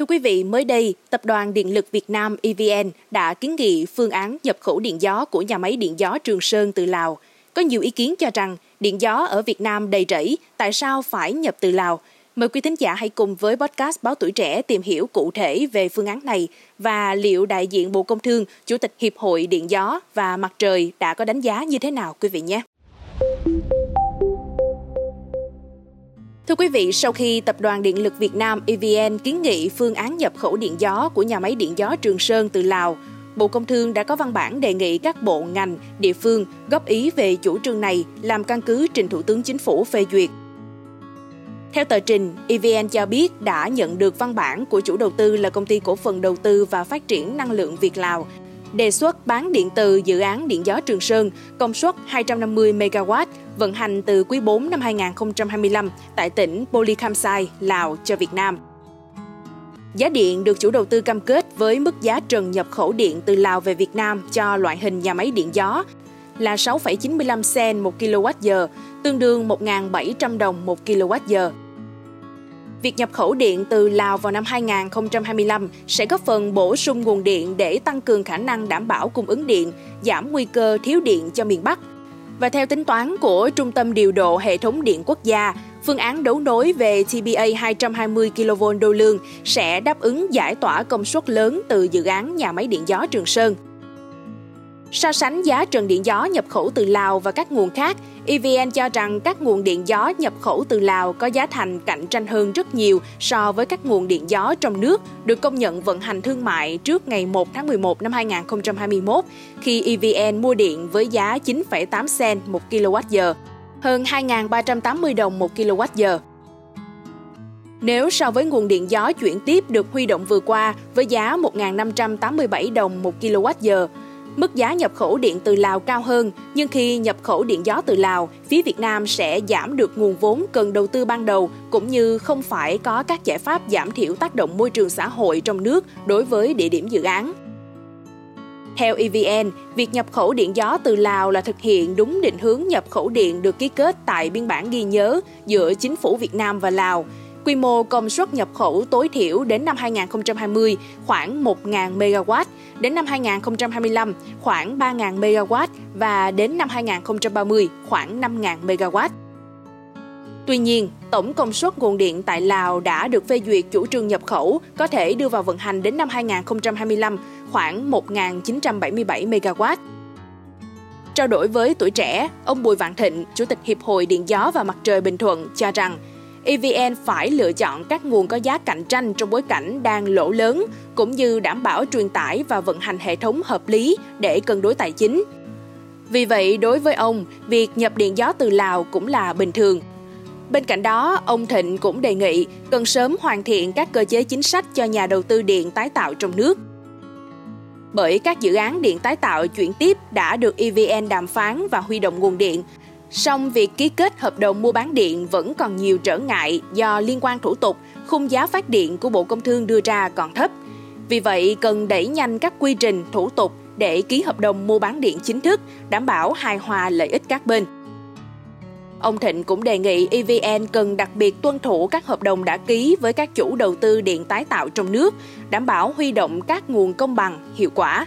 Thưa quý vị, mới đây, Tập đoàn Điện lực Việt Nam EVN đã kiến nghị phương án nhập khẩu điện gió của nhà máy điện gió Trường Sơn từ Lào. Có nhiều ý kiến cho rằng điện gió ở Việt Nam đầy rẫy, tại sao phải nhập từ Lào? Mời quý thính giả hãy cùng với podcast Báo Tuổi Trẻ tìm hiểu cụ thể về phương án này và liệu đại diện Bộ Công Thương, Chủ tịch Hiệp hội Điện gió và Mặt trời đã có đánh giá như thế nào quý vị nhé. Thưa quý vị, sau khi Tập đoàn Điện lực Việt Nam EVN kiến nghị phương án nhập khẩu điện gió của nhà máy điện gió Trường Sơn từ Lào, Bộ Công Thương đã có văn bản đề nghị các bộ ngành, địa phương góp ý về chủ trương này làm căn cứ trình Thủ tướng Chính phủ phê duyệt. Theo tờ trình, EVN cho biết đã nhận được văn bản của chủ đầu tư là công ty cổ phần đầu tư và phát triển năng lượng Việt Lào đề xuất bán điện từ dự án điện gió Trường Sơn công suất 250 MW vận hành từ quý 4 năm 2025 tại tỉnh Polikamsai, Lào cho Việt Nam. Giá điện được chủ đầu tư cam kết với mức giá trần nhập khẩu điện từ Lào về Việt Nam cho loại hình nhà máy điện gió là 6,95 sen một kWh, tương đương 1.700 đồng một kWh. Việc nhập khẩu điện từ Lào vào năm 2025 sẽ góp phần bổ sung nguồn điện để tăng cường khả năng đảm bảo cung ứng điện, giảm nguy cơ thiếu điện cho miền Bắc. Và theo tính toán của Trung tâm Điều độ Hệ thống Điện Quốc gia, phương án đấu nối về TBA 220 kV đô lương sẽ đáp ứng giải tỏa công suất lớn từ dự án nhà máy điện gió Trường Sơn. So sánh giá trần điện gió nhập khẩu từ Lào và các nguồn khác, EVN cho rằng các nguồn điện gió nhập khẩu từ Lào có giá thành cạnh tranh hơn rất nhiều so với các nguồn điện gió trong nước được công nhận vận hành thương mại trước ngày 1 tháng 11 năm 2021 khi EVN mua điện với giá 9,8 cent 1 kWh, hơn 2.380 đồng 1 kWh. Nếu so với nguồn điện gió chuyển tiếp được huy động vừa qua với giá 1.587 đồng 1 kWh, Mức giá nhập khẩu điện từ Lào cao hơn, nhưng khi nhập khẩu điện gió từ Lào, phía Việt Nam sẽ giảm được nguồn vốn cần đầu tư ban đầu cũng như không phải có các giải pháp giảm thiểu tác động môi trường xã hội trong nước đối với địa điểm dự án. Theo EVN, việc nhập khẩu điện gió từ Lào là thực hiện đúng định hướng nhập khẩu điện được ký kết tại biên bản ghi nhớ giữa chính phủ Việt Nam và Lào. Quy mô công suất nhập khẩu tối thiểu đến năm 2020 khoảng 1.000 MW, đến năm 2025 khoảng 3.000 MW và đến năm 2030 khoảng 5.000 MW. Tuy nhiên, tổng công suất nguồn điện tại Lào đã được phê duyệt chủ trương nhập khẩu có thể đưa vào vận hành đến năm 2025 khoảng 1.977 MW. Trao đổi với tuổi trẻ, ông Bùi Vạn Thịnh, Chủ tịch Hiệp hội Điện gió và Mặt trời Bình Thuận cho rằng EVN phải lựa chọn các nguồn có giá cạnh tranh trong bối cảnh đang lỗ lớn, cũng như đảm bảo truyền tải và vận hành hệ thống hợp lý để cân đối tài chính. Vì vậy, đối với ông, việc nhập điện gió từ Lào cũng là bình thường. Bên cạnh đó, ông Thịnh cũng đề nghị cần sớm hoàn thiện các cơ chế chính sách cho nhà đầu tư điện tái tạo trong nước. Bởi các dự án điện tái tạo chuyển tiếp đã được EVN đàm phán và huy động nguồn điện, Song việc ký kết hợp đồng mua bán điện vẫn còn nhiều trở ngại do liên quan thủ tục, khung giá phát điện của Bộ Công Thương đưa ra còn thấp. Vì vậy, cần đẩy nhanh các quy trình, thủ tục để ký hợp đồng mua bán điện chính thức, đảm bảo hài hòa lợi ích các bên. Ông Thịnh cũng đề nghị EVN cần đặc biệt tuân thủ các hợp đồng đã ký với các chủ đầu tư điện tái tạo trong nước, đảm bảo huy động các nguồn công bằng, hiệu quả,